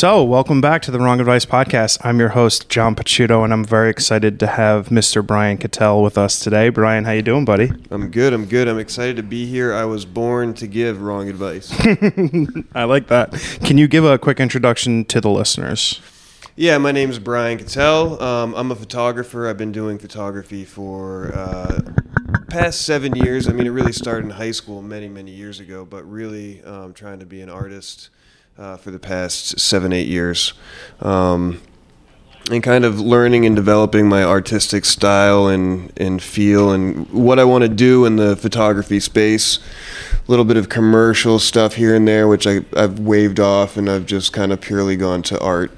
So, welcome back to the Wrong Advice Podcast. I'm your host, John Pachuto, and I'm very excited to have Mr. Brian Catelle with us today. Brian, how you doing, buddy? I'm good. I'm good. I'm excited to be here. I was born to give wrong advice. I like that. Can you give a quick introduction to the listeners? yeah, my name is Brian Catelle. Um, I'm a photographer. I've been doing photography for uh, past seven years. I mean, it really started in high school many, many years ago, but really um, trying to be an artist uh, for the past seven, eight years. Um, and kind of learning and developing my artistic style and, and feel and what I want to do in the photography space. A little bit of commercial stuff here and there, which I, I've waved off, and I've just kind of purely gone to art.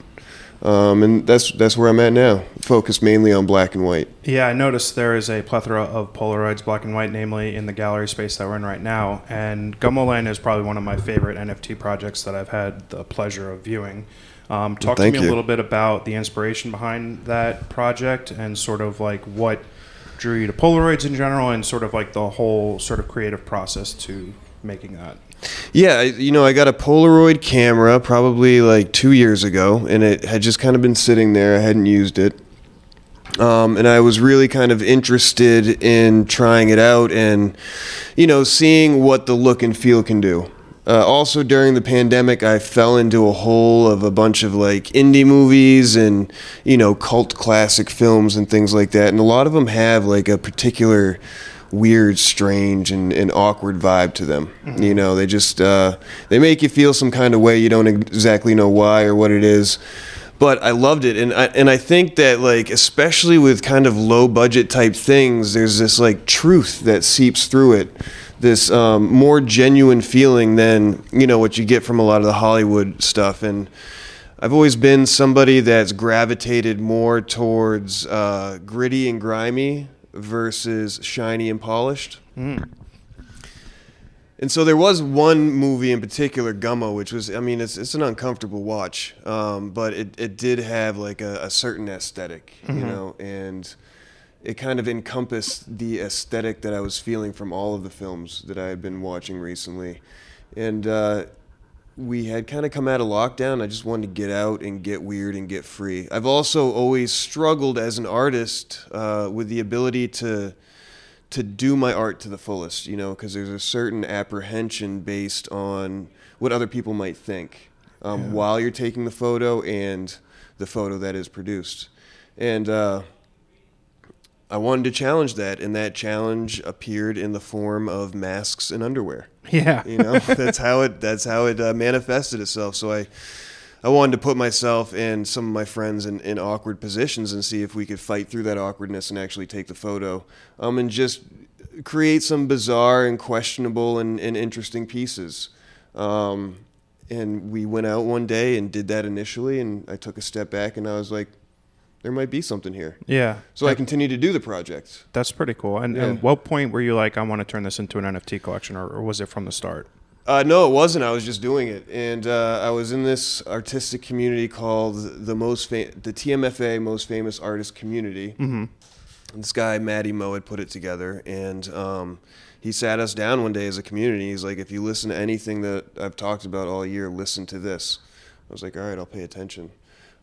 Um, and that's that's where I'm at now. Focused mainly on black and white. Yeah, I noticed there is a plethora of Polaroids, black and white, namely in the gallery space that we're in right now. And Gummoland is probably one of my favorite NFT projects that I've had the pleasure of viewing. Um, talk Thank to me you. a little bit about the inspiration behind that project and sort of like what drew you to Polaroids in general and sort of like the whole sort of creative process to making that. Yeah, you know, I got a Polaroid camera probably like two years ago, and it had just kind of been sitting there. I hadn't used it. Um, and I was really kind of interested in trying it out and, you know, seeing what the look and feel can do. Uh, also, during the pandemic, I fell into a hole of a bunch of like indie movies and, you know, cult classic films and things like that. And a lot of them have like a particular weird, strange, and, and awkward vibe to them. You know, they just uh, they make you feel some kind of way. You don't exactly know why or what it is. But I loved it, and I, and I think that like especially with kind of low budget type things, there's this like truth that seeps through it, this um, more genuine feeling than you know what you get from a lot of the Hollywood stuff. And I've always been somebody that's gravitated more towards uh, gritty and grimy versus shiny and polished. And so there was one movie in particular, Gummo, which was, I mean, it's, it's an uncomfortable watch, um, but it, it did have like a, a certain aesthetic, you know, and it kind of encompassed the aesthetic that I was feeling from all of the films that I had been watching recently. And uh, we had kind of come out of lockdown. I just wanted to get out and get weird and get free. I've also always struggled as an artist uh, with the ability to to do my art to the fullest, you know, because there's a certain apprehension based on what other people might think um, while you're taking the photo and the photo that is produced. And uh, I wanted to challenge that, and that challenge appeared in the form of masks and underwear. Yeah. You know, that's how it that's how it uh, manifested itself. So I I wanted to put myself and some of my friends in, in awkward positions and see if we could fight through that awkwardness and actually take the photo, um, and just create some bizarre and questionable and, and interesting pieces. Um, and we went out one day and did that initially, and I took a step back and I was like, there might be something here. Yeah. So I continued to do the project. That's pretty cool. And, Yeah. and what point were you like, I want to turn this into an NFT collection, or, or was it from the start? Uh, no, it wasn't. I was just doing it, and uh, I was in this artistic community called the most fa- the TMFA Most Famous Artist Community. Mm-hmm. This guy Maddie Mo had put it together, and um, he sat us down one day as a community. He's like, "If you listen to anything that I've talked about all year, listen to this." I was like, "All right, I'll pay attention."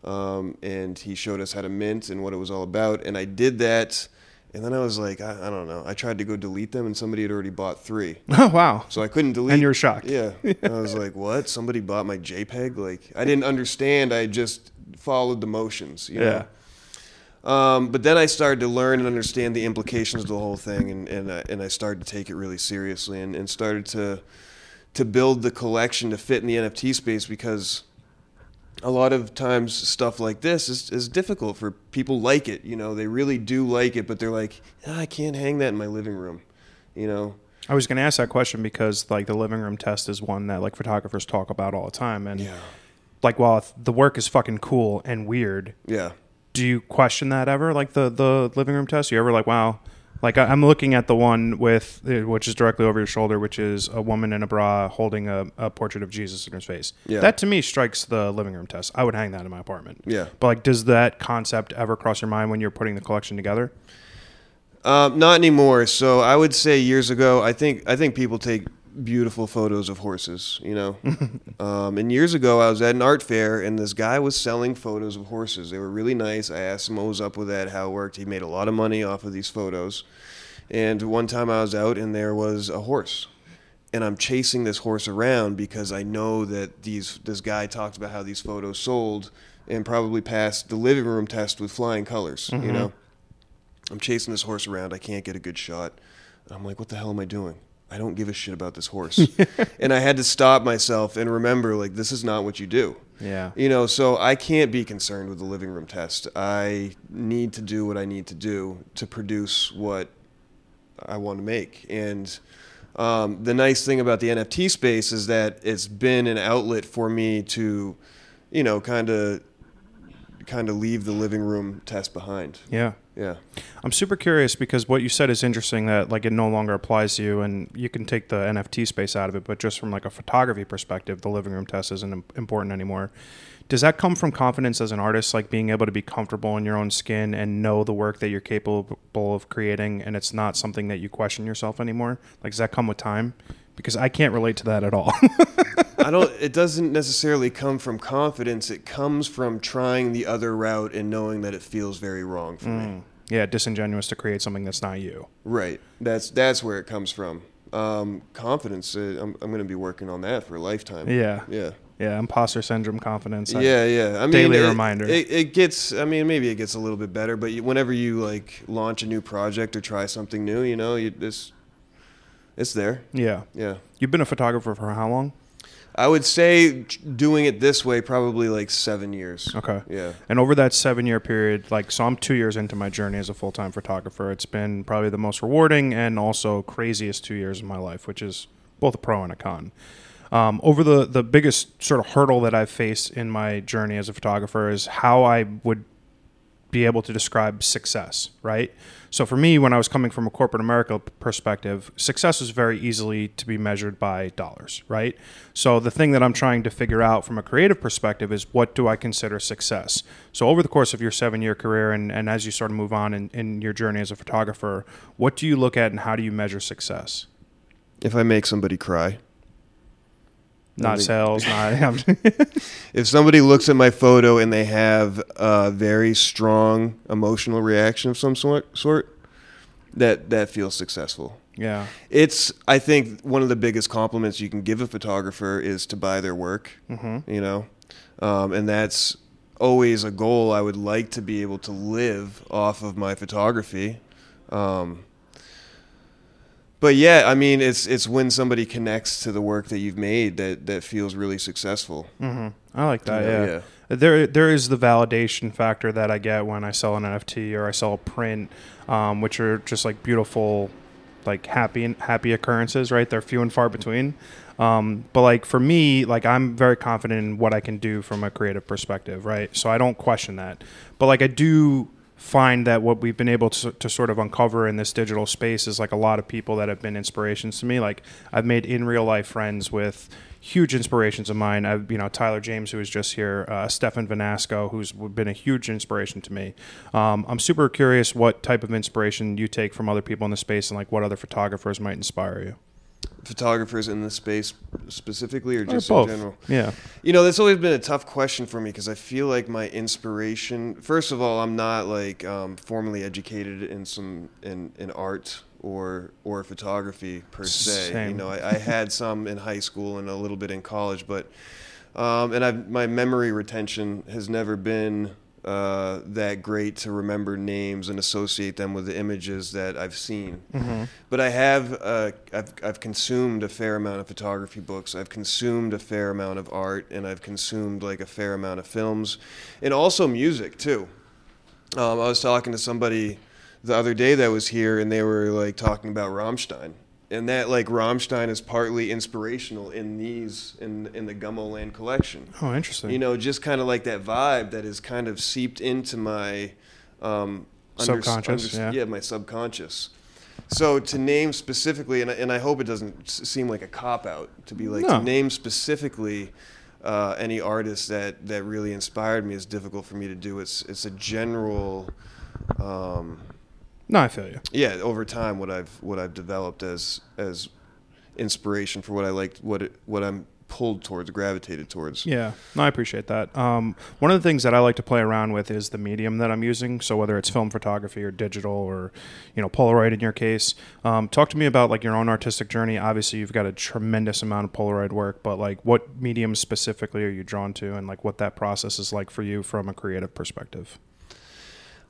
Um, and he showed us how to mint and what it was all about, and I did that. And then I was like, I, I don't know. I tried to go delete them, and somebody had already bought three. Oh, wow. So I couldn't delete. And you were shocked. Yeah. I was like, what? Somebody bought my JPEG? Like, I didn't understand. I just followed the motions, you know? Um, but then I started to learn and understand the implications of the whole thing, and, and, I, and I started to take it really seriously and, and started to, to build the collection to fit in the NFT space because a lot of times stuff like this is, is difficult for people like it you know they really do like it but they're like "Ah, i can't hang that in my living room you know I was going to ask that question because like the living room test is one that like photographers talk about all the time, and yeah like while the work is fucking cool and weird, yeah do you question that ever? Like the the living room test, you ever like wow? Like I, I'm looking at the one with uh, which is directly over your shoulder, which is a woman in a bra holding a, a portrait of Jesus in her face. Yeah. That to me strikes the living room test. I would hang that in my apartment. Yeah. But like, does that concept ever cross your mind when you're putting the collection together? Um, not anymore. So I would say years ago, I think I think people take beautiful photos of horses, you know. um, and years ago, I was at an art fair, and this guy was selling photos of horses. They were really nice. I asked him what was up with that, how it worked. He made a lot of money off of these photos. And one time I was out, and there was a horse. And I'm chasing this horse around because I know that these this guy talked about how these photos sold and probably passed the living room test with flying colors, you know. I'm chasing this horse around. I can't get a good shot. I'm like, what the hell am I doing? I don't give a shit about this horse. and I had to stop myself and remember, like, this is not what you do. Yeah. You know, so I can't be concerned with the living room test. I need to do what I need to do to produce what I want to make. And um, the nice thing about the NFT space is that it's been an outlet for me to, you know, kind of kind of leave the living room test behind. Yeah. Yeah. I'm super curious because what you said is interesting that like it no longer applies to you and you can take the NFT space out of it, but just from like a photography perspective, the living room test isn't important anymore. Does that come from confidence as an artist, like being able to be comfortable in your own skin and know the work that you're capable of creating and it's not something that you question yourself anymore? Like, does that come with time? Because I can't relate to that at all. I don't. It doesn't necessarily come from confidence. It comes from trying the other route and knowing that it feels very wrong for me. Mm. Yeah, disingenuous to create something that's not you. Right. That's that's where it comes from. Um, confidence. Uh, I'm I'm going to be working on that for a lifetime. Yeah. Yeah. Yeah, imposter syndrome, confidence. I- Yeah, yeah. I mean, Daily it, reminder. It, it gets. I mean, maybe it gets a little bit better, but you, whenever you like launch a new project or try something new, you know, you this, it's there. yeah. Yeah. You've been a photographer for how long? I would say doing it this way probably like seven years. Okay. Yeah. And over that seven year period, like, so I'm two years into my journey as a full time photographer. It's been probably the most rewarding and also craziest two years of my life, which is both a pro and a con. Um, over the, the biggest sort of hurdle that I've faced in my journey as a photographer is how I would be able to describe success, right? So for me, when I was coming from a corporate America perspective, success is very easily to be measured by dollars, right? So the thing that I'm trying to figure out from a creative perspective is what do I consider success? So over the course of your seven year career and, and as you sort of move on in, in your journey as a photographer, what do you look at and how do you measure success? If I make somebody cry. Not sales, not If somebody looks at my photo and they have a very strong emotional reaction of some sort, sort that that feels successful. yeah. It's I think one of the biggest compliments you can give a photographer is to buy their work. Mm-hmm. You know, um, and that's always a goal. I would like to be able to live off of my photography. Um, but yeah, I mean, it's it's when somebody connects to the work that you've made that that feels really successful. Mm-hmm. I like that. Yeah, Yeah, There, there is the validation factor that I get when I sell an NFT or I sell a print, um, which are just like beautiful, like happy happy occurrences. Right, they're few and far between. Um, but like for me, like I'm very confident in what I can do from a creative perspective. Right, so I don't question that. But like I do find that what we've been able to, to sort of uncover in this digital space is like a lot of people that have been inspirations to me. Like I've made in real life friends with huge inspirations of mine. I've you know Tyler James, who was just here, uh, Stefan Vanasco, who's been a huge inspiration to me. Um, I'm super curious what type of inspiration you take from other people in the space and like what other photographers might inspire you. Photographers in this space specifically, or Or just in general. Yeah. You know, that's always been a tough question for me because I feel like my inspiration. First of all, I'm not like um, formally educated in some in, in art or or photography per se. You know, I, I had some in high school and a little bit in college, but um, and I've, my memory retention has never been uh, that great to remember names and associate them with the images that I've seen. Mm-hmm. But I have uh, I've, I've consumed a fair amount of photography books. I've consumed a fair amount of art, and I've consumed like a fair amount of films, and also music too. Um, I was talking to somebody the other day that was here, and they were like talking about Rammstein, and that like Rammstein is partly inspirational in these in in the Gummo Land collection Oh, interesting. you know, just kind of like that vibe that is kind of seeped into my um, Subconscious, yeah. yeah, my subconscious. So to name specifically, and I, and I hope it doesn't seem like a cop out to be like No. to name specifically uh, any artist that that really inspired me is difficult for me to do. It's it's a general. Um, no, I feel you. yeah, over time, what I've what I've developed as as inspiration for what I liked, what it, what I'm pulled towards, gravitated towards. Yeah, no, I appreciate that. Um, one of the things that I like to play around with is the medium that I'm using. So whether it's film photography or digital or you know Polaroid in your case, um, talk to me about like your own artistic journey. Obviously, you've got a tremendous amount of Polaroid work, but like what medium specifically are you drawn to, and like what that process is like for you from a creative perspective?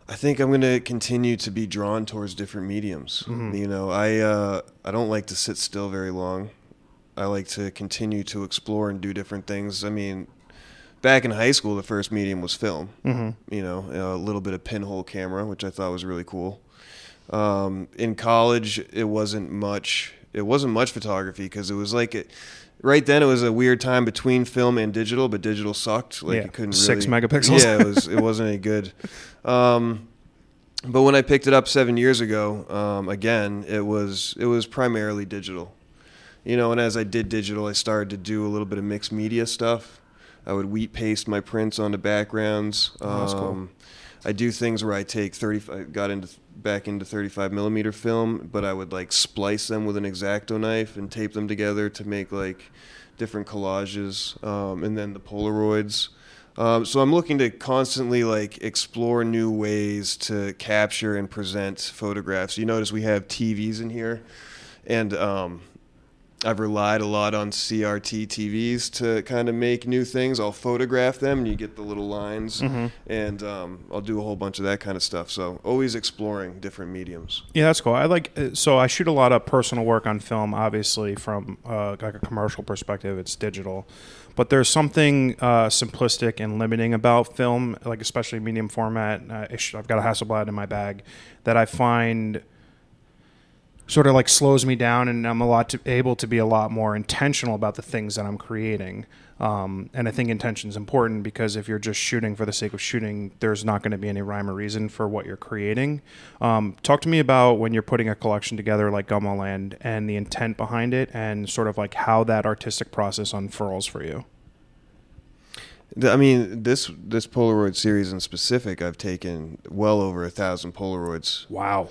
I think I'm going to continue to be drawn towards different mediums. Mm-hmm. You know, I uh, I don't like to sit still very long. I like to continue to explore and do different things. I mean, back in high school, the first medium was film. Mm-hmm. You know, a little bit of pinhole camera, which I thought was really cool. Um, in college, it wasn't much. It wasn't much photography because it was like it, right then it was a weird time between film and digital, but digital sucked. Like Yeah, it couldn't six really, megapixels. Yeah, it was. It wasn't any good. Um, but when I picked it up seven years ago, um, again, it was it was primarily digital. You know, and as I did digital, I started to do a little bit of mixed media stuff. I would wheat paste my prints onto backgrounds. Oh, that's cool. I do things where I take thirty. I got into back into thirty-five millimeter film, but I would like splice them with an exacto knife and tape them together to make like different collages, um, and then the Polaroids. Um, so I'm looking to constantly like explore new ways to capture and present photographs. You notice we have TVs in here, and um, I've relied a lot on CRT TVs to kind of make new things. I'll photograph them, and you get the little lines, and um, I'll do a whole bunch of that kind of stuff. So always exploring different mediums. Yeah, that's cool. I like uh, so I shoot a lot of personal work on film. Obviously, from uh, like a commercial perspective, it's digital, but there's something uh, simplistic and limiting about film, like especially medium format. Uh, I've got a Hasselblad in my bag that I find sort of like slows me down, and I'm a lot to, able to be a lot more intentional about the things that I'm creating. Um, and I think intention is important because if you're just shooting for the sake of shooting, there's not going to be any rhyme or reason for what you're creating. Um, talk to me about when you're putting a collection together like Gummo Land and the intent behind it, and sort of like how that artistic process unfurls for you. I mean, this this Polaroid series in specific, I've taken well over a thousand Polaroids. Wow.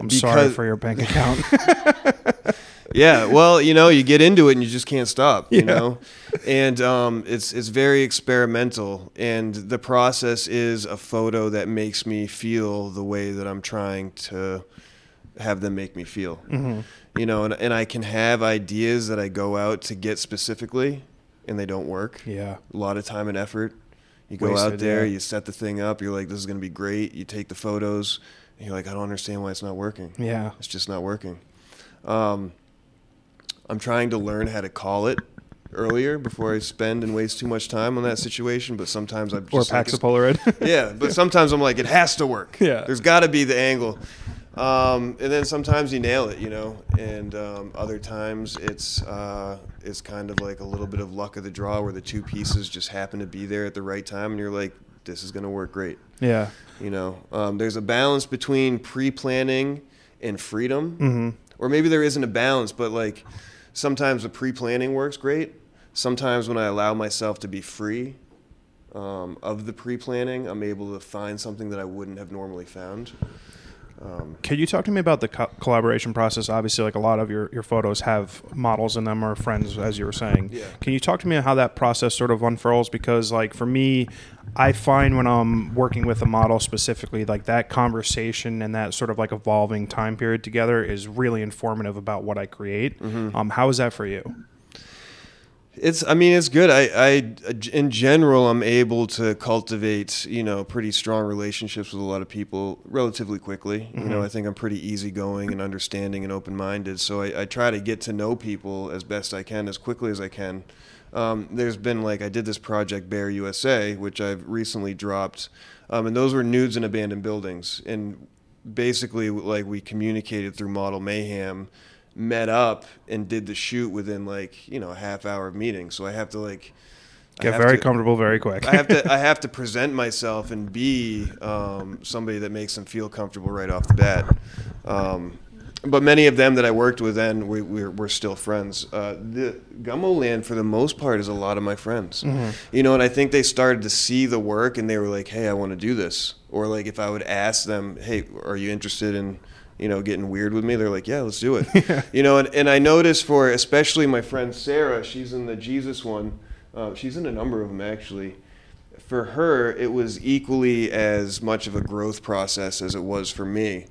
I'm Because- sorry for your bank account. Yeah, well, you know, you get into it and you just can't stop. You Yeah. know, and um, it's it's very experimental, and the process is a photo that makes me feel the way that I'm trying to have them make me feel. Mm-hmm. You know, and and I can have ideas that I go out to get specifically, and they don't work. yeah. a lot of time and effort. You go Wasted, out there, yeah. you set the thing up, you're like, this is going to be great. You take the photos, and you're like, I don't understand why it's not working. Yeah. It's just not working. Um, I'm trying to learn how to call it earlier before I spend and waste too much time on that situation, but sometimes I'm Or just like, packs of Polaroid. yeah, but sometimes I'm like, it has to work. Yeah. There's got to be the angle. Um, and then sometimes you nail it, you know, and um, other times it's uh, it's kind of like a little bit of luck of the draw where the two pieces just happen to be there at the right time, and you're like, this is going to work great. yeah. You know, um, there's a balance between pre-planning and freedom, Mm-hmm. or maybe there isn't a balance, but like sometimes the pre-planning works great. Sometimes when I allow myself to be free um, of the pre-planning, I'm able to find something that I wouldn't have normally found. Um, Can you talk to me about the co- collaboration process? Obviously, like a lot of your, your photos have models in them or friends, as you were saying. Yeah. Can you talk to me on how that process sort of unfurls? Because, like, for me, I find when I'm working with a model specifically, like that conversation and that sort of like evolving time period together is really informative about what I create. Um, how is that for you? It's, I mean, it's good. I, I, in general, I'm able to cultivate, you know, pretty strong relationships with a lot of people relatively quickly. You know, I think I'm pretty easygoing and understanding and open minded. So I, I try to get to know people as best I can, as quickly as I can. Um, there's been like, I did this project, Bear USA, which I've recently dropped. Um, and those were nudes in abandoned buildings. And basically, like, we communicated through Model Mayhem met up and did the shoot within like you know a half hour of meeting. So I have to like Get very to- comfortable very quick. I have to I have to present myself and be um, somebody that makes them feel comfortable right off the bat. Um, but many of them that I worked with then we, we're, we're still friends. Uh, the Gummo Land for the most part is a lot of my friends. You know, and I think they started to see the work and they were like, "Hey, I want to do this." Or like if I would ask them, "Hey, are you interested in you know, getting weird with me. They're like, yeah, let's do it. You know, and, and I noticed for especially my friend Sarah, she's in the Jesus one. Uh, she's in a number of them actually. For her, it was equally as much of a growth process as it was for me.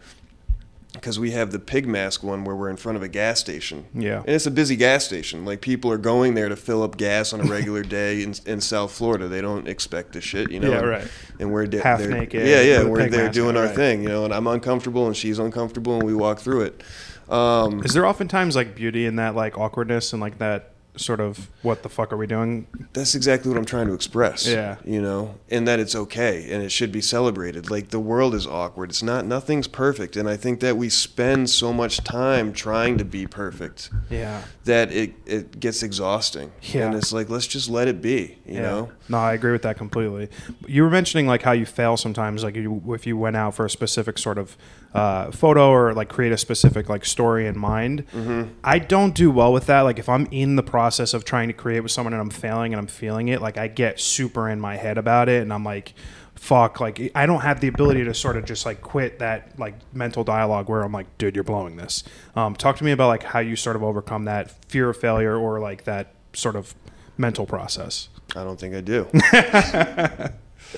Because we have the pig mask one where we're in front of a gas station. Yeah. And it's a busy gas station. Like people are going there to fill up gas on a regular day in, in South Florida. They don't expect this shit, you know. Yeah, right. And we're di- Half naked Yeah, yeah. We're there doing our right. thing, you know. And I'm uncomfortable, and she's uncomfortable, and we walk through it. Um, Is there oftentimes like beauty in that like awkwardness and like that sort of what the fuck are we doing? that's exactly what I'm trying to express. Yeah. You know, and that it's okay and it should be celebrated. Like the world is awkward. It's not nothing's perfect. And I think that we spend so much time trying to be perfect Yeah. that it, it gets exhausting. Yeah. And it's like let's just let it be, you know? No, I agree with that completely. You were mentioning like how you fail sometimes, like you, if you went out for a specific sort of uh, photo or like create a specific like story in mind. Mm-hmm. I don't do well with that. Like if I'm in the process of trying to create with someone and I'm failing and I'm feeling it, like I get super in my head about it and I'm like, fuck, like I don't have the ability to sort of just like quit that like mental dialogue where I'm like, dude, you're blowing this. Um, talk to me about like how you sort of overcome that fear of failure or like that sort of mental process. I don't think I do.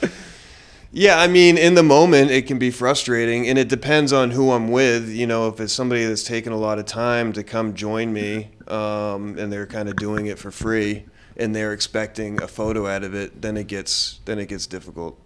yeah, I mean, in the moment, it can be frustrating, and it depends on who I'm with. You know, if it's somebody that's taken a lot of time to come join me, um, and they're kind of doing it for free, and they're expecting a photo out of it, then it gets then it gets difficult.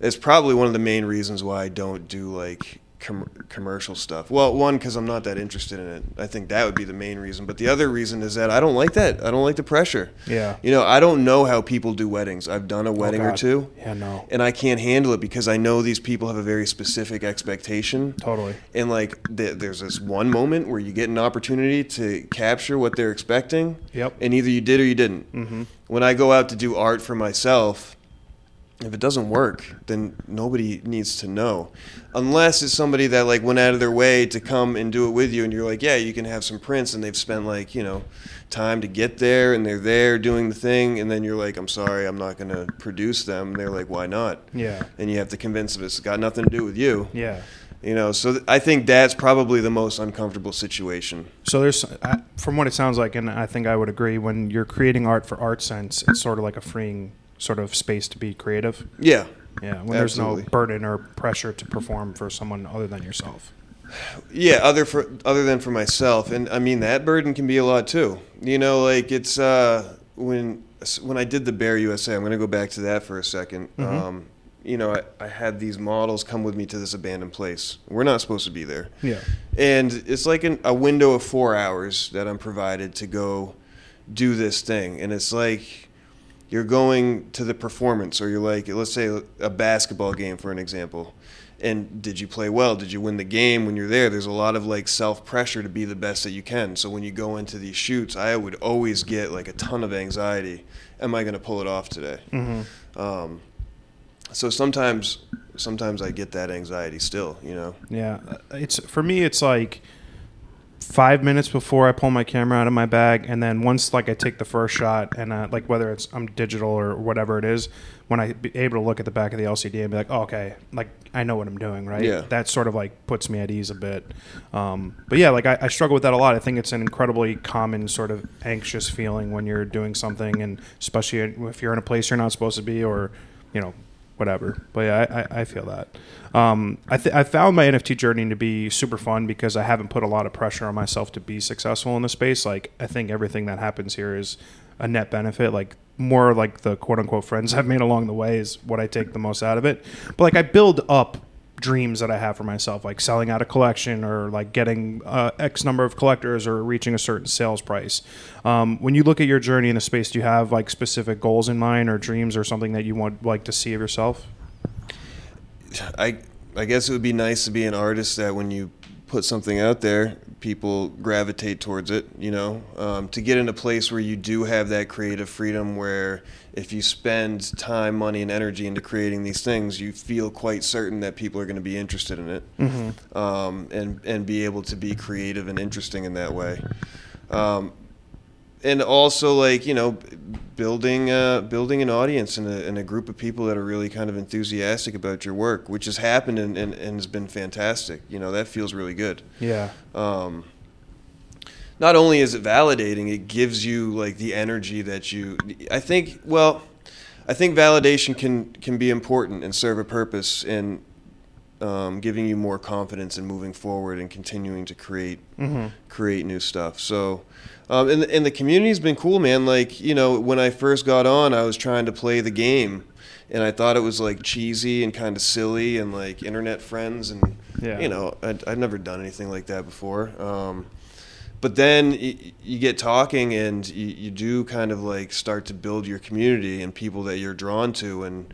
It's probably one of the main reasons why I don't do like com- commercial stuff. Well, one because I'm not that interested in it. I think that would be the main reason. But the other reason is that I don't like that. I don't like the pressure. Yeah. You know, I don't know how people do weddings. I've done a wedding or two. Yeah, no. And I can't handle it because I know these people have a very specific expectation. Totally. And like, th- there's this one moment where you get an opportunity to capture what they're expecting. Yep. And either you did or you didn't. Mm-hmm. When I go out to do art for myself, if it doesn't work, then nobody needs to know. Unless it's somebody that like went out of their way to come and do it with you and you're like, yeah, you can have some prints and they've spent like, you know, time to get there and they're there doing the thing and then you're like, I'm sorry, I'm not going to produce them. And they're like, why not? Yeah. And you have to convince them it's got nothing to do with you. Yeah. You know, so th- I think that's probably the most uncomfortable situation. So there's, I- from what it sounds like, and I think I would agree, when you're creating art for art sense, it's sort of like a freeing sort of space to be creative. Yeah. Yeah. When there's no burden or pressure to perform for someone other than yourself. Yeah, other for other than for myself, and I mean that burden can be a lot too. You know, like it's uh, when when I did the Bear USA. I'm going to go back to that for a 2nd Um, you know, I, I had these models come with me to this abandoned place. We're not supposed to be there. Yeah. And it's like an, a window of four hours that I'm provided to go do this thing. And it's like you're going to the performance, or you're like, let's say a basketball game, for an example. And did you play well? Did you win the game when you're there? There's a lot of like self pressure to be the best that you can. So when you go into these shoots, I would always get like a ton of anxiety. Am I going to pull it off today? Um, so sometimes, sometimes I get that anxiety still. You know. Yeah, it's for me. It's like five minutes before I pull my camera out of my bag, and then once like I take the first shot, and uh, like whether it's I'm digital or whatever it is, when I be able to look at the back of the LCD and be like, oh, okay, like I know what I'm doing, right? Yeah. That sort of like puts me at ease a bit. Um, but yeah, like I, I struggle with that a lot. I think it's an incredibly common sort of anxious feeling when you're doing something, and especially if you're in a place you're not supposed to be, or you know whatever. But yeah, I, I, I feel that. Um, I, th- I found my NFT journey to be super fun because I haven't put a lot of pressure on myself to be successful in the space. Like I think everything that happens here is a net benefit. Like more like the quote unquote friends I've made along the way is what I take the most out of it. But like I build up dreams that I have for myself, like selling out a collection or like getting uh, X number of collectors or reaching a certain sales price. Um, when you look at your journey in the space, do you have like specific goals in mind or dreams or something that you want like to see of yourself? I I guess it would be nice to be an artist that when you put something out there, people gravitate towards it. You know, um, to get in a place where you do have that creative freedom, where if you spend time, money, and energy into creating these things, you feel quite certain that people are going to be interested in it, um, and and be able to be creative and interesting in that way. Um, and also like you know building uh, building an audience and a, and a group of people that are really kind of enthusiastic about your work which has happened and, and, and has been fantastic you know that feels really good Yeah. um, not only is it validating, it gives you like the energy that you. I think. Well, I think validation can can be important and serve a purpose in um, giving you more confidence in moving forward and continuing to create Mm-hmm. create new stuff. So. Um, and, and the community's been cool, man. Like, you know, when I first got on, I was trying to play the game, and I thought it was like cheesy and kind of silly and like internet friends, and Yeah. you know, I'd, I'd never done anything like that before. Um, but then y- you get talking, and you, you do kind of like start to build your community and people that you're drawn to, and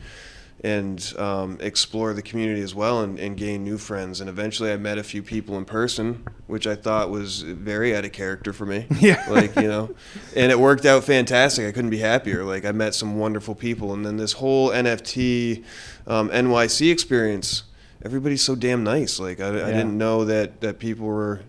and um, explore the community as well, and, and gain new friends. And eventually, I met a few people in person, which I thought was very out of character for me. Yeah. like you know, and it worked out fantastic. I couldn't be happier. Like I met some wonderful people, and then this whole NFT um, NYC experience. Everybody's so damn nice. Like I, I didn't know that that people were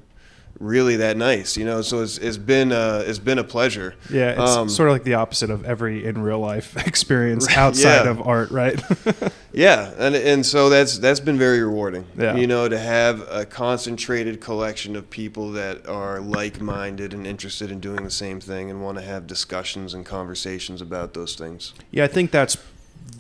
really that nice. You know, so it's it's been uh, it's been a pleasure. Yeah, it's Um, sort of like the opposite of every in real life experience outside Yeah. of art, right? Yeah, and and so that's that's been very rewarding. Yeah. You know, to have a concentrated collection of people that are like-minded and interested in doing the same thing and want to have discussions and conversations about those things. yeah, I think that's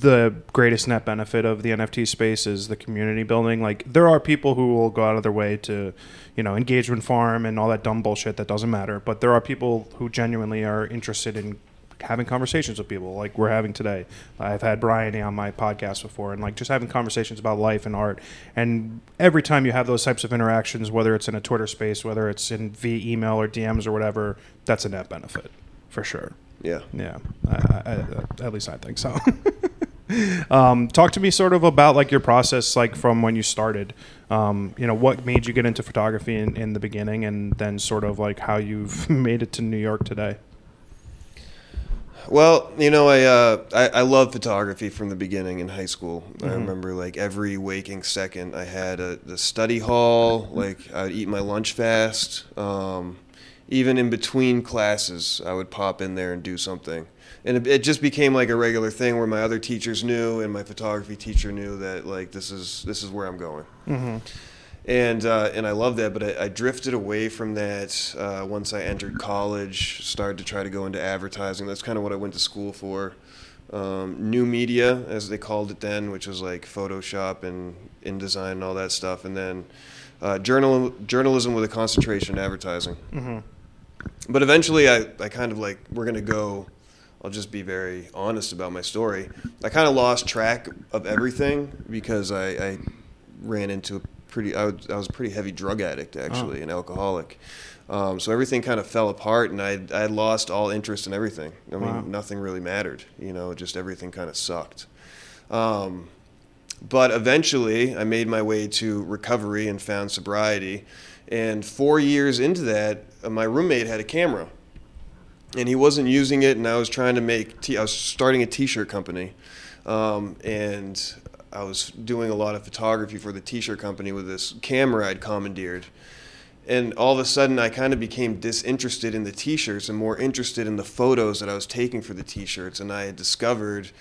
the greatest net benefit of the NFT space is the community building. Like there are people who will go out of their way to, you know, engagement farm and all that dumb bullshit that doesn't matter. But there are people who genuinely are interested in having conversations with people like we're having today. I've had Brian on my podcast before and like just having conversations about life and art. And every time you have those types of interactions, whether it's in a Twitter space, whether it's in via email or DMs or whatever, that's a net benefit for sure. Yeah. Yeah, I, I, I, at least I think so. um, talk to me sort of about like your process, like from when you started. Um, you know, what made you get into photography in, in the beginning, and then sort of like how you've made it to New York today. Well, you know, I, uh, I I love photography from the beginning in high school. I Mhm. remember like every waking second, I had a the study hall. Like I'd eat my lunch fast. Um, even in between classes, I would pop in there and do something. And it, it just became like a regular thing where my other teachers knew and my photography teacher knew that like this is this is where I'm going Mm-hmm. and uh, and I love that. But I, I drifted away from that uh, once I entered college. Started to try to go into advertising. That's kind of what I went to school for. Um, new media, as they called it then, which was like Photoshop and InDesign and all that stuff, and then uh, journal journalism with a concentration in advertising. Mm-hmm. But eventually, I, I kind of like we're gonna go. I'll just be very honest about my story. I kind of lost track of everything because I, I ran into a pretty. I was, I was a pretty heavy drug addict actually, an alcoholic. Um, so everything kind of fell apart, and I I lost all interest in everything. I mean, Wow. nothing really mattered. You know, just everything kind of sucked. Um, but eventually, I made my way to recovery and found sobriety. And four years into that, uh, my roommate had a camera, and he wasn't using it. And I was trying to make. T- I was starting a T-shirt company, um, and I was doing a lot of photography for the T-shirt company with this camera I'd commandeered. And all of a sudden, I kind of became disinterested in the T-shirts and more interested in the photos that I was taking for the T-shirts. And I had discovered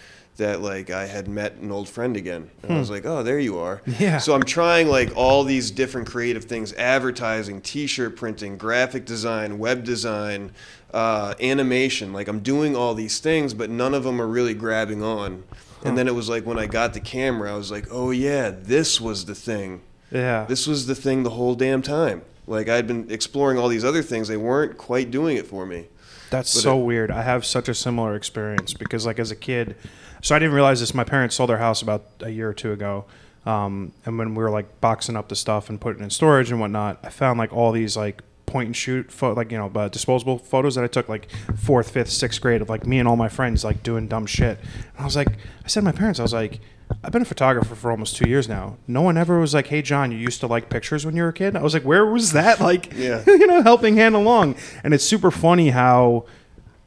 that like I had met an old friend again. And I was like, oh, there you are. Yeah. So I'm trying like all these different creative things: advertising, T-shirt printing, graphic design, web design, uh, animation. Like I'm doing all these things, but none of them are really grabbing on. And then it was like when I got the camera, I was like, oh yeah, this was the thing. Yeah. This was the thing the whole damn time. Like I'd been exploring all these other things, they weren't quite doing it for me. That's But so it- weird. I have such a similar experience because, like, as a kid, so I didn't realize this. My parents sold their house about a year or two ago, um, and when we were like boxing up the stuff and putting it in storage and whatnot, I found like all these like point and shoot, pho- like you know, uh, disposable photos that I took like fourth, fifth, sixth grade of like me and all my friends like doing dumb shit. And I was like, I said to my parents, I was like. I've been a photographer for almost two years now. No one ever was like, "Hey, John, you used to like pictures when you were a kid." I was like, "Where was that?" Like, Yeah. you know, helping hand along. And it's super funny how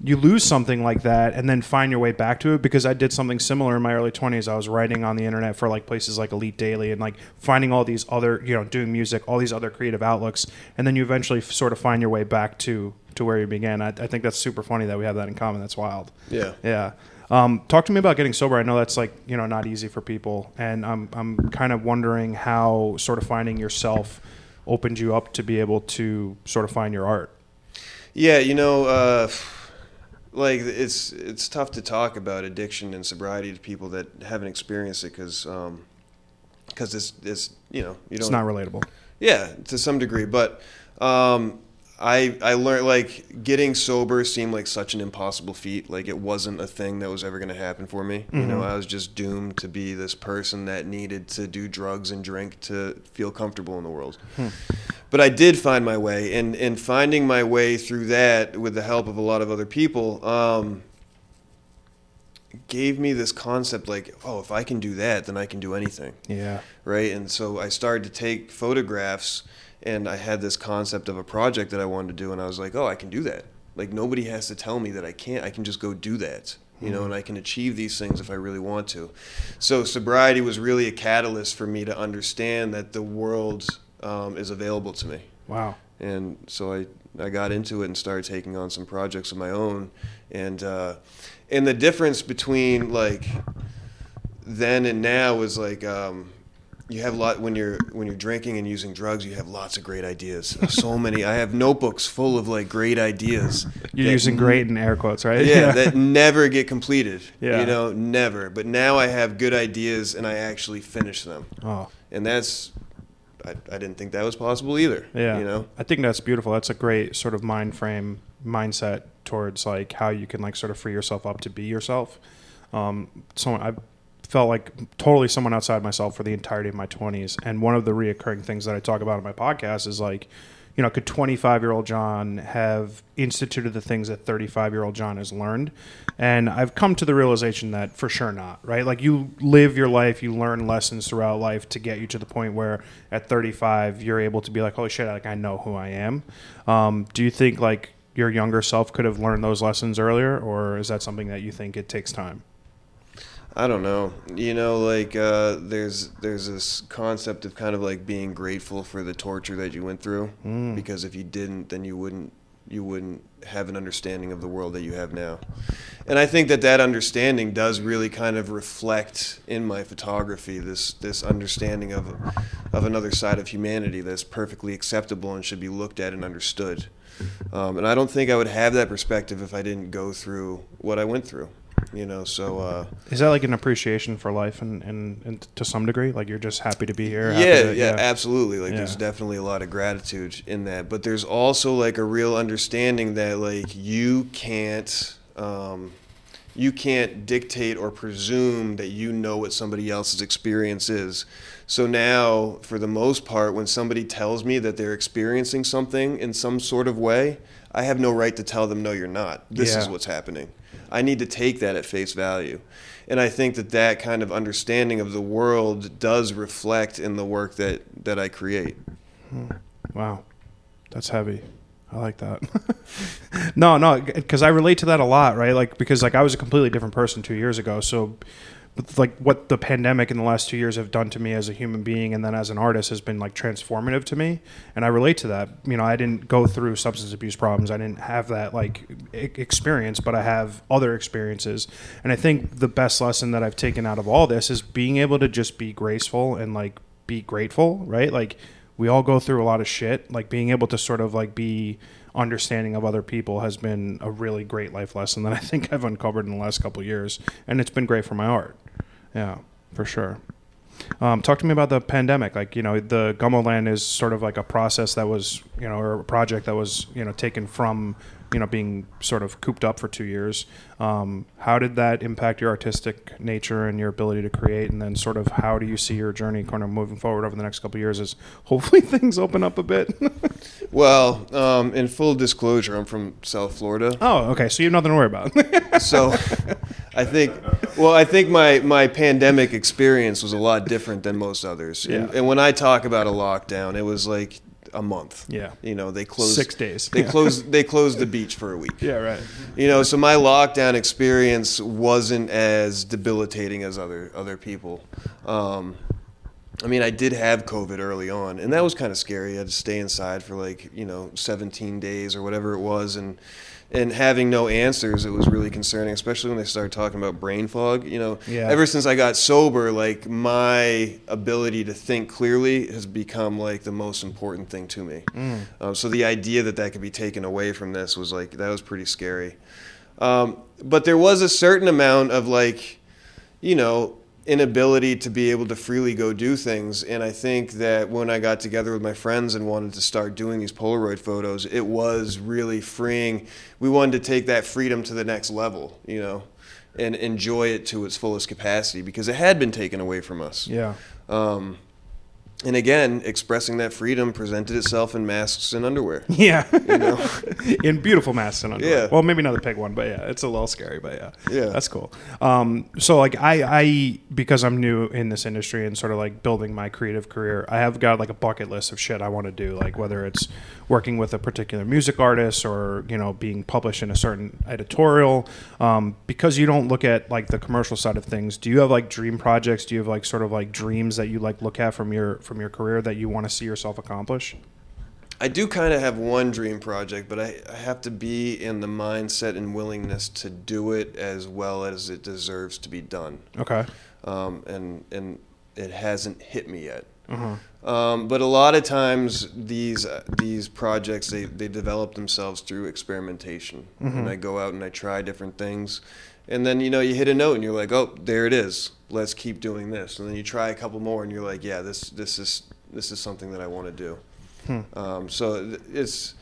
you lose something like that and then find your way back to it because I did something similar in my early 20s. I was writing on the internet for like places like Elite Daily and like finding all these other, you know, doing music, all these other creative outlooks. And then you eventually f- sort of find your way back to, to where you began. I, I think that's super funny that we have that in common. That's wild. Yeah. Yeah. Um, talk to me about getting sober. I know that's like, you know, not easy for people. And I'm, I'm kind of wondering how sort of finding yourself opened you up to be able to sort of find your art. Yeah, you know, uh, like it's it's tough to talk about addiction and sobriety to people that haven't experienced it because because it's it's you know you don't It's not relatable. yeah to some degree but um, I I learned like getting sober seemed like such an impossible feat. Like it wasn't a thing that was ever going to happen for me. You know I was just doomed to be this person that needed to do drugs and drink to feel comfortable in the world. But I did find my way, and and finding my way through that with the help of a lot of other people um, gave me this concept like, oh, if I can do that, then I can do anything, Yeah. right? And so I started to take photographs, and I had this concept of a project that I wanted to do, and I was like, oh, I can do that. Like nobody has to tell me that I can't. I can just go do that. You know, and I can achieve these things if I really want to. So sobriety was really a catalyst for me to understand that the world um, is available to me Wow. and so I, I got into it and started taking on some projects of my own and uh, and the difference between like then and now is like um, you have a lot when you're when you're drinking and using drugs you have lots of great ideas so many I have notebooks full of like great ideas You're using great in air quotes, right? yeah, that never get completed. Yeah. You know, never. But now I have good ideas and I actually finish them. oh, And that's I, I didn't think that was possible either. yeah. You know? I think that's beautiful. That's a great sort of mind frame mindset towards like how you can like sort of free yourself up to be yourself. Um, someone I felt like totally someone outside myself for the entirety of my 20s. And one of the reoccurring things that I talk about in my podcast is like, you know, could 25 year old John have instituted the things that 35 year old John has learned? And I've come to the realization that for sure not, right? Like you live your life, you learn lessons throughout life to get you to the point where at 35 you're able to be like, holy shit, like I know who I am. Um, do you think like your younger self could have learned those lessons earlier, or is that something that you think it takes time? I don't know. You know, like uh, there's there's this concept of kind of like being grateful for the torture that you went through, Mm. because if you didn't, then you wouldn't you wouldn't have an understanding of the world that you have now. And I think that that understanding does really kind of reflect in my photography this this understanding of of another side of humanity that's perfectly acceptable and should be looked at and understood. Um, and I don't think I would have that perspective if I didn't go through what I went through. You know, so. Uh, Is that like an appreciation for life, and, and, and to some degree, like you're just happy to be here? yeah, to- yeah, absolutely. Like, there's definitely a lot of gratitude in that, but there's also like a real understanding that like you can't, um, you can't dictate or presume that you know what somebody else's experience is. So now, for the most part, when somebody tells me that they're experiencing something in some sort of way, I have no right to tell them, no, you're not. This is what's happening. I need to take that at face value. And I think that that kind of understanding of the world does reflect in the work that, that I create. Hmm. Wow, that's heavy. I like that. no, no, because I relate to that a lot, right? Like because like I was a completely different person two years ago. So, like what the pandemic in the last two years have done to me as a human being and then as an artist has been like transformative to me, and I relate to that. You know, I didn't go through substance abuse problems. I didn't have that like experience, but I have other experiences, and I think the best lesson that I've taken out of all this is being able to just be graceful and like be grateful, right? Like we all go through a lot of shit. Like being able to sort of like be understanding of other people has been a really great life lesson that I think I've uncovered in the last couple years, and it's been great for my art. Yeah, for sure. Um, talk to me about the pandemic. Like, you know, the Gummo Land is sort of like a process that was, you know, or a project that was, you know, taken from, you know, being sort of cooped up for two years. Um, how did that impact your artistic nature and your ability to create? And then, sort of, how do you see your journey kind of moving forward over the next couple of years as hopefully things open up a bit? Well, um, in full disclosure, I'm from South Florida. oh, okay. So you have nothing to worry about. So I think, well, I think my, my pandemic experience was a lot different than most others. And, and when I talk about a lockdown, it was like a month. Yeah. You know, they closed Six days. They Yeah. closed they closed the beach for a week. Yeah, right. You know, so my lockdown experience wasn't as debilitating as other other people. Um, I mean, I did have COVID early on, and that was kind of scary. I had to stay inside for like you know 17 days or whatever it was, and and having no answers, it was really concerning, especially when they started talking about brain fog. You know, Yeah. ever since I got sober, like my ability to think clearly has become like the most important thing to me. Um, so the idea that that could be taken away from this was like that was pretty scary. Um, but there was a certain amount of like, you know, inability to be able to freely go do things. And I think that when I got together with my friends and wanted to start doing these Polaroid photos, it was really freeing. We wanted to take that freedom to the next level, you know, and enjoy it to its fullest capacity because it had been taken away from us. Yeah. Um, and again, expressing that freedom presented itself in masks and underwear. Yeah. You know? In beautiful masks and underwear. Yeah. Well, maybe not the pig one, but yeah, it's a little scary, but yeah. Yeah. That's cool. Um, so like I, I, because I'm new in this industry and sort of like building my creative career, I have got like a bucket list of shit I want to do. Like whether it's working with a particular music artist or, you know, being published in a certain editorial. Um, because you don't look at like the commercial side of things, do you have like dream projects? Do you have like sort of like dreams that you like look at from your, from your career that you want to see yourself accomplish? I do kind of have one dream project, but I, I have to be in the mindset and willingness to do it as well as it deserves to be done. Okay. Um, and and it hasn't hit me yet. Uh-huh. Um, but a lot of times these uh, these projects they, they develop themselves through experimentation, and I go out and I try different things, and then you know you hit a note and you're like, oh, there it is. Let's keep doing this, and then you try a couple more and you're like, yeah, this this is this is something that I want to do. Um, so it's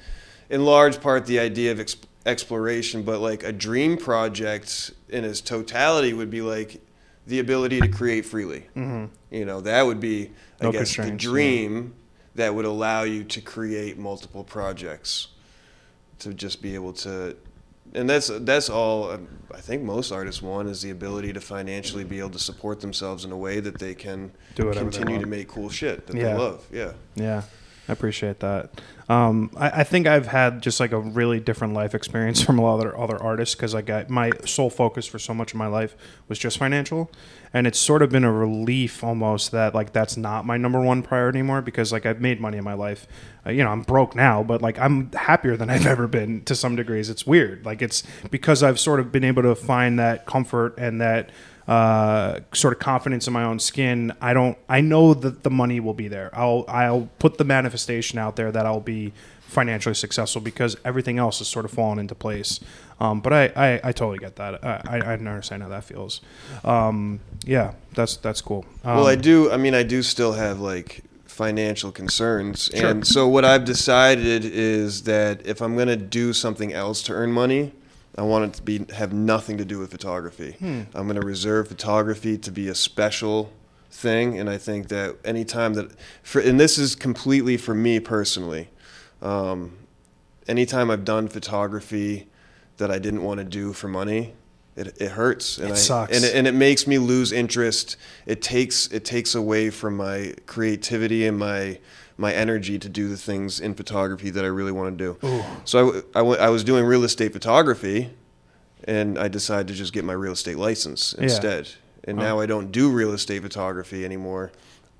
in large part the idea of ex- exploration, but like a dream project in its totality would be like the ability to create freely. Mm-hmm. You know, that would be, I No guess, the constraints, yeah. dream that would allow you to create multiple projects, to just be able to, and that's that's all. um, I think most artists want is the ability to financially be able to support themselves in a way that they can Do whatever they continue to make cool shit that Yeah. they love. Yeah. Yeah, I appreciate that. Um, I, I think I've had just like a really different life experience from a lot of other, other artists because I got my sole focus for so much of my life was just financial, and it's sort of been a relief almost that like that's not my number one priority anymore because like I've made money in my life. Uh, you know, I'm broke now, but like I'm happier than I've ever been to some degrees. It's weird, like it's because I've sort of been able to find that comfort and that uh, sort of confidence in my own skin. I don't. I know that the money will be there. I'll I'll put the manifestation out there that I'll be financially successful because everything else has sort of fallen into place. Um, but I, I, I totally get that. I, I, I understand how that feels. Um, yeah, that's that's cool. Um, Well, I do. I mean, I do still have like financial concerns, Sure. and so what I've decided is that if I'm gonna do something else to earn money, I want it to be have nothing to do with photography. Hmm. I'm gonna reserve photography to be a special thing, and I think that anytime that, for, and this is completely for me personally, um, anytime I've done photography that I didn't want to do for money, it, it hurts and It I, sucks. and it, and it makes me lose interest. It takes it takes away from my creativity and my my energy to do the things in photography that I really want to do. Ooh. So I, I, w- I was doing real estate photography, and I decided to just get my real estate license Yeah. instead. And Wow. now I don't do real estate photography anymore.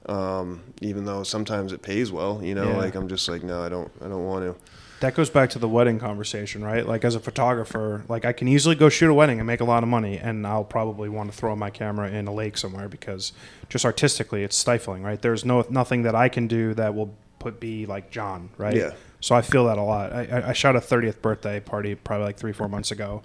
Um, even though sometimes it pays well, you know, Yeah. like I'm just like, no, I don't, I don't want to. That goes back to the wedding conversation, right? Like as a photographer, like I can easily go shoot a wedding and make a lot of money, and I'll probably want to throw my camera in a lake somewhere because just artistically, it's stifling, right? There's no nothing that I can do that will put be like John, right? Yeah. So I feel that a lot. I, I- shot a 30th birthday party probably like three, four months ago,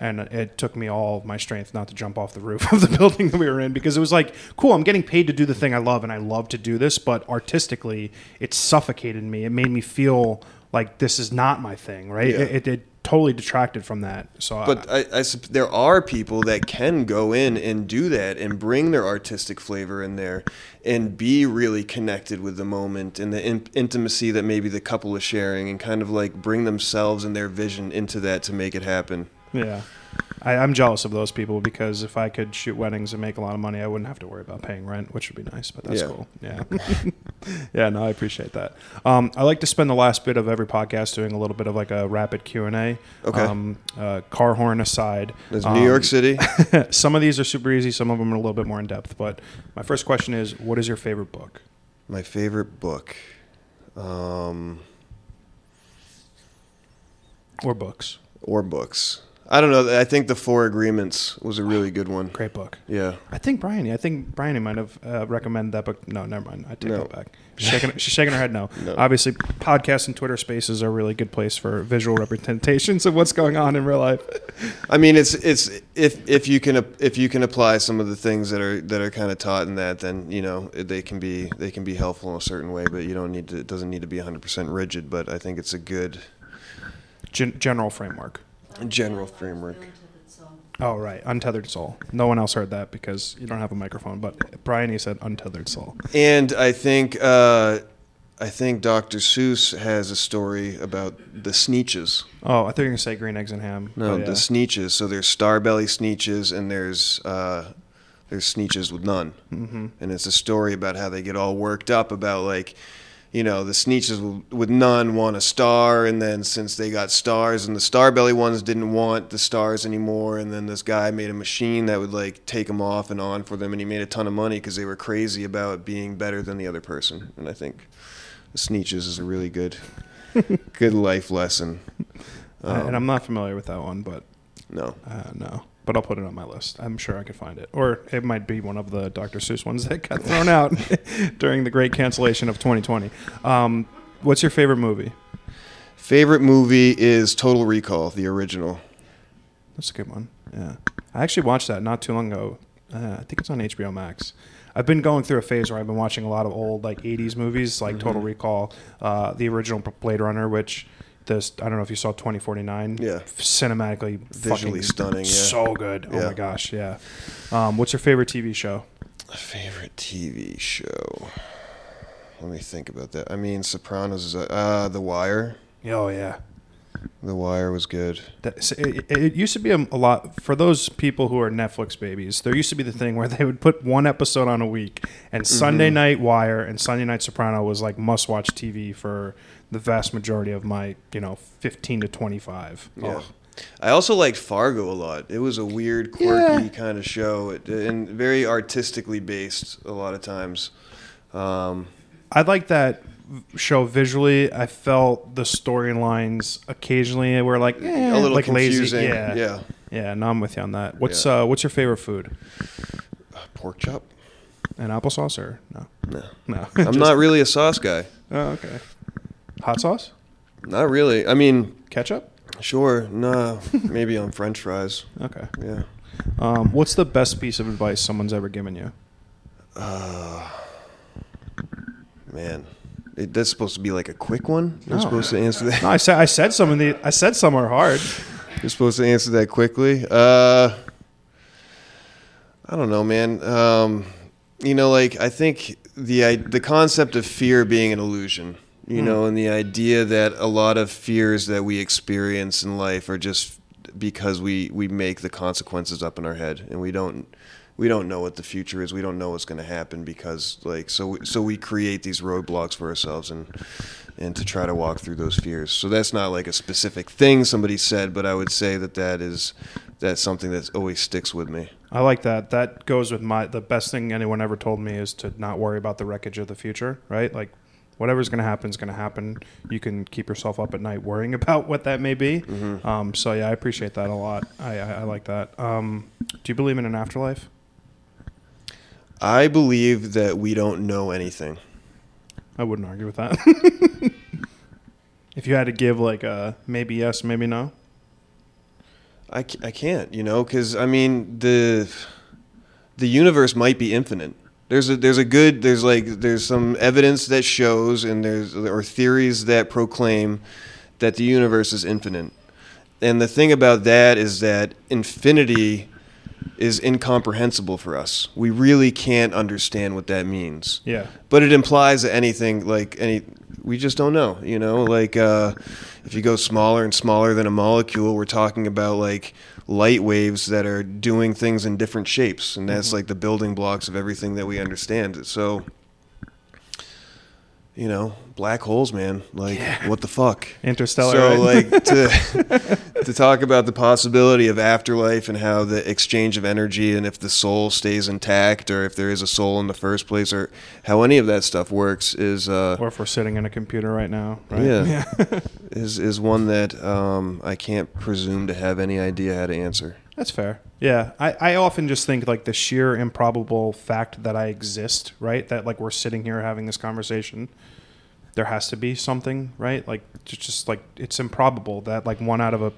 and it took me all my strength not to jump off the roof of the building that we were in because it was like, cool, I'm getting paid to do the thing I love, and I love to do this, but artistically, it suffocated me. It made me feel like this is not my thing, right? Yeah. It, it, it totally detracted from that. So, I- But uh, I, I sup- there are people that can go in and do that and bring their artistic flavor in there and be really connected with the moment and the in- intimacy that maybe the couple is sharing and kind of like bring themselves and their vision into that to make it happen. yeah. I, I'm jealous of those people because if I could shoot weddings and make a lot of money, I wouldn't have to worry about paying rent, which would be nice. But that's Yeah. cool. Yeah. yeah, no, I appreciate that. Um, I like to spend the last bit of every podcast doing a little bit of like a rapid Q and A. Okay. Um, uh, car horn aside, um, New York City. some of these are super easy. Some of them are a little bit more in depth. But my first question is, what is your favorite book? My favorite book. Um, Or books? or books. I don't know. I think the Four Agreements was a really good one. Great book. Yeah. I think Bryony. I think Bryony might have uh, recommended that book. No, never mind. I take No. that back. She's shaking, she's shaking her head no. No. Obviously, podcasts and Twitter Spaces are a really good place for visual representations of what's going on in real life. I mean, it's it's if if you can if you can apply some of the things that are that are kind of taught in that, then you know they can be they can be helpful in a certain way. But you don't need to. It doesn't need to be 100 percent rigid. But I think it's a good Gen- general framework. General framework. Oh, right. Untethered Soul. No one else heard that because you don't have a microphone, but Bryony said Untethered Soul. And I think uh, I think Dr. Seuss has a story about the Sneetches. Oh, I thought you were going to say Green Eggs and Ham. No, yeah. the Sneetches. So there's Starbelly Sneetches, and there's uh, there's Sneetches with none. hmm and it's a story about how they get all worked up about like you know the Sneetches with none want a star and then since they got stars and the starbelly ones didn't want the stars anymore and then this guy made a machine that would like take them off and on for them and he made a ton of money because they were crazy about being better than the other person and i think the Sneetches is a really good good life lesson Uh, and Um, I'm not familiar with that one, but no uh, no. But I'll put it on my list. I'm sure I could find it. Or it might be one of the Dr. Seuss ones that got thrown out during the great cancellation of 2020. Um, what's your favorite movie? favorite movie is total recall the original That's a good one. Yeah. I actually watched that not too long ago. Uh, I think it's on HBO Max. I've been going through a phase where I've been watching a lot of old like 80s movies, like Total Mm-hmm. Recall, uh, the original Blade Runner, which this I don't know if you saw 2049. Yeah. Cinematically, Visually fucking stunning, yeah. So good. Oh Yeah. my gosh. Yeah. Um, what's your favorite TV show? Favorite TV show? Let me think about that. I mean, Sopranos is a, uh, The Wire. Oh yeah. The Wire was good. That, so it, it used to be a, a lot for those people who are Netflix babies. There used to be the thing where they would put one episode on a week, and Sunday Mm-hmm. Night Wire and Sunday Night Soprano was like must-watch TV for the vast majority of my, you know, fifteen to twenty-five. Yeah. Oh, I also liked Fargo a lot. It was a weird, quirky kind of show, it, and very artistically based a lot of times. Um, I like that show visually. I felt the storylines occasionally were like eh, a little like confusing. lazy. Yeah, yeah. yeah. No, I'm with you on that. What's Yeah. uh, what's your favorite food? Pork chop? and applesauce or no? No. No, I'm Just- not really a sauce guy. Oh, okay. Hot sauce, Not really. I mean, ketchup. sure, no, maybe on French fries. Okay. Yeah. Um, what's the best piece of advice someone's ever given you? Man, it, that's supposed to be like a quick one. You're No. supposed to answer that. No, I said I said some of the I said some are hard. You're supposed to answer that quickly. Uh, I don't know, man. Um, you know, like I think the i- the concept of fear being an illusion. You Hmm. know, and the idea that a lot of fears that we experience in life are just because we we make the consequences up in our head, and we don't we don't know what the future is. We don't know what's going to happen because like so so we create these roadblocks for ourselves and and to try to walk through those fears. So that's not like a specific thing somebody said, but I would say that that is that's something that always sticks with me. I like that. That goes with my the best thing anyone ever told me is to not worry about the wreckage of the future. Right, like whatever's going to happen is going to happen. You can keep yourself up at night worrying about what that may be. Um, so yeah, I appreciate that a lot. I, I, I like that. Um, do you believe in an afterlife? I believe that we don't know anything. I wouldn't argue with that. if you had to give like a maybe yes, maybe no. I, I can't, you know, because I mean the the universe might be infinite. There's a there's a good there's like there's some evidence that shows and there's or theories that proclaim that the universe is infinite. And the thing about that is that infinity is incomprehensible for us. We really can't understand what that means. Yeah. But it implies that anything like any we just don't know, you know, like uh, if you go smaller and smaller than a molecule, we're talking about like light waves that are doing things in different shapes, and that's like the building blocks of everything that we understand. So you know, black holes, man. Like, what the fuck? Interstellar. So, right? like, to to talk about the possibility of afterlife and how the exchange of energy and if the soul stays intact or if there is a soul in the first place or how any of that stuff works is uh, or if we're sitting in a computer right now. Right? Yeah. is is one that um, I can't presume to have any idea how to answer. That's fair. Yeah, I, I often just think like the sheer improbable fact that I exist, right? That like we're sitting here having this conversation. There has to be something, right? Like just, just like it's improbable that like one out of a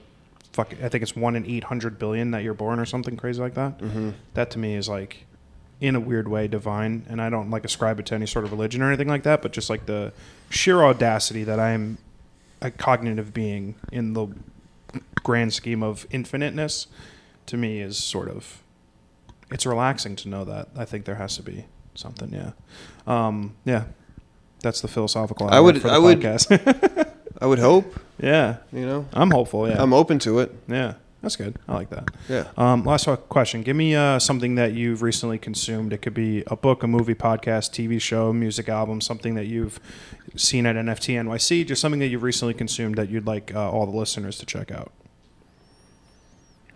fuck, I think it's one in eight hundred billion that you're born or something crazy like that. Mm-hmm. That to me is like, in a weird way, divine. And I don't like ascribe it to any sort of religion or anything like that, but just like the sheer audacity that I am a cognitive being in the grand scheme of infiniteness to me is sort of it's relaxing to know that. I think there has to be something, yeah. Um, yeah. That's the philosophical I would- outlook for the I would- podcast. I would hope, yeah. you know. I'm hopeful, yeah. I'm open to it. yeah. That's good. I like that. Yeah. Um, last question. Give me uh, something that you've recently consumed. It could be a book, a movie, podcast, TV show, music album, something that you've seen at NFT NYC, just something that you've recently consumed that you'd like uh, all the listeners to check out.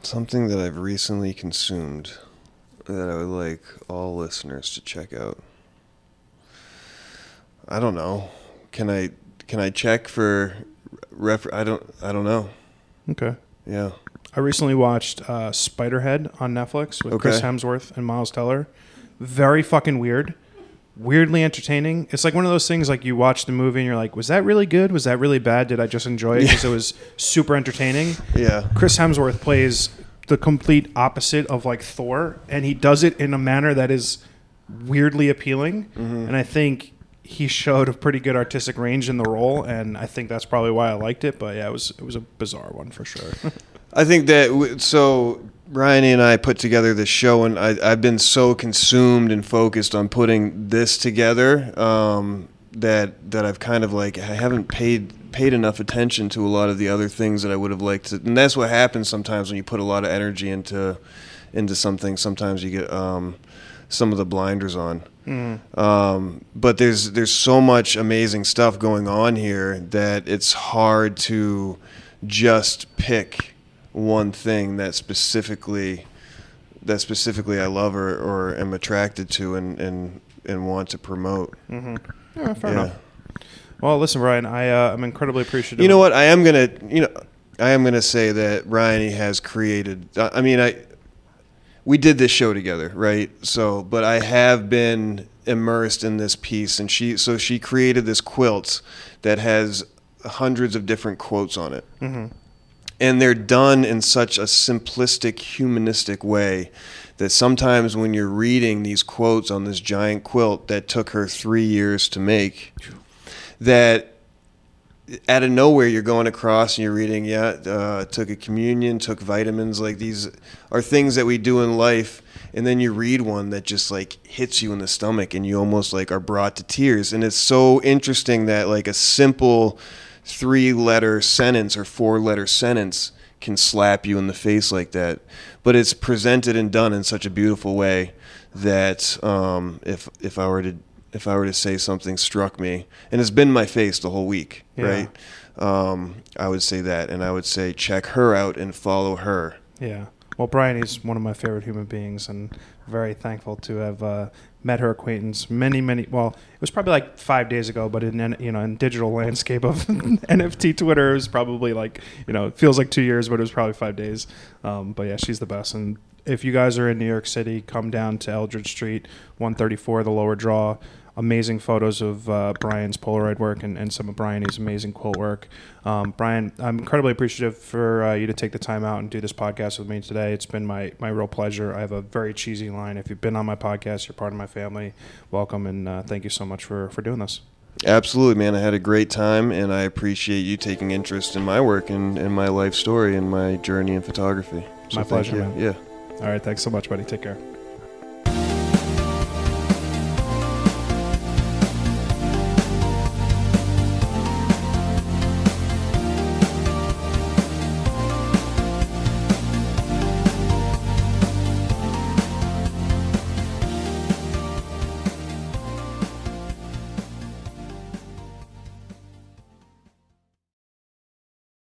Something that I've recently consumed that I would like all listeners to check out. I don't know. Can I can I check for refer I don't I don't know. Okay. Yeah. I recently watched uh, Spiderhead on Netflix with Chris Hemsworth and Miles Teller. Very fucking weird. Weirdly entertaining. It's like one of those things like you watch the movie and you're like, was that really good? Was that really bad? Did I just enjoy it because it was super entertaining? Yeah. Chris Hemsworth plays the complete opposite of like Thor, and he does it in a manner that is weirdly appealing. Mm-hmm. And I think he showed a pretty good artistic range in the role, and I think that's probably why I liked it. But yeah, it was it was a bizarre one for sure. I think that so. Ryan and I put together this show, and I, I've been so consumed and focused on putting this together um, that that I've kind of like I haven't paid paid enough attention to a lot of the other things that I would have liked to. And that's what happens sometimes when you put a lot of energy into into something. Sometimes you get um, some of the blinders on. Um, but there's there's so much amazing stuff going on here that it's hard to just pick one thing that specifically that specifically I love or, or am attracted to and, and, and want to promote. yeah, fair Yeah. enough. Well, listen, Ryan, I uh, I'm incredibly appreciative. You know what? I am gonna you know I am gonna say that Ryan has created. I I mean I we did this show together, right? So, but I have been immersed in this piece, and she so she created this quilt that has hundreds of different quotes on it, and they're done in such a simplistic, humanistic way that sometimes when you're reading these quotes on this giant quilt that took her three years to make, that out of nowhere you're going across and you're reading yeah uh, took a communion took vitamins like these are things that we do in life. And then you read one that just like hits you in the stomach and you almost like are brought to tears. And it's so interesting that like a simple three letter sentence or four letter sentence can slap you in the face like that but it's presented and done in such a beautiful way that um, if if I were to if I were to say something struck me, and it's been my face the whole week, Yeah. right? Um, I would say that, and I would say check her out and follow her. Yeah. Well, Brian is one of my favorite human beings, and very thankful to have uh, met her acquaintance many, many. Well, it was probably like five days ago, but in you know in digital landscape of NFT Twitter, it was probably like you know it feels like two years, but it was probably five days. Um, but yeah, she's the best. And if you guys are in New York City, come down to Eldridge Street, 134, the Lower Draw. Amazing photos of uh, Brian's Polaroid work and, and some of Brian's amazing quote work. Um, Brian, I'm incredibly appreciative for uh, you to take the time out and do this podcast with me today. It's been my, my real pleasure. I have a very cheesy line. If you've been on my podcast, you're part of my family. Welcome and uh, thank you so much for, for doing this. Absolutely, man. I had a great time, and I appreciate you taking interest in my work and, and my life story and my journey in photography. My thank pleasure, man. Yeah. All right. Thanks so much, buddy. Take care.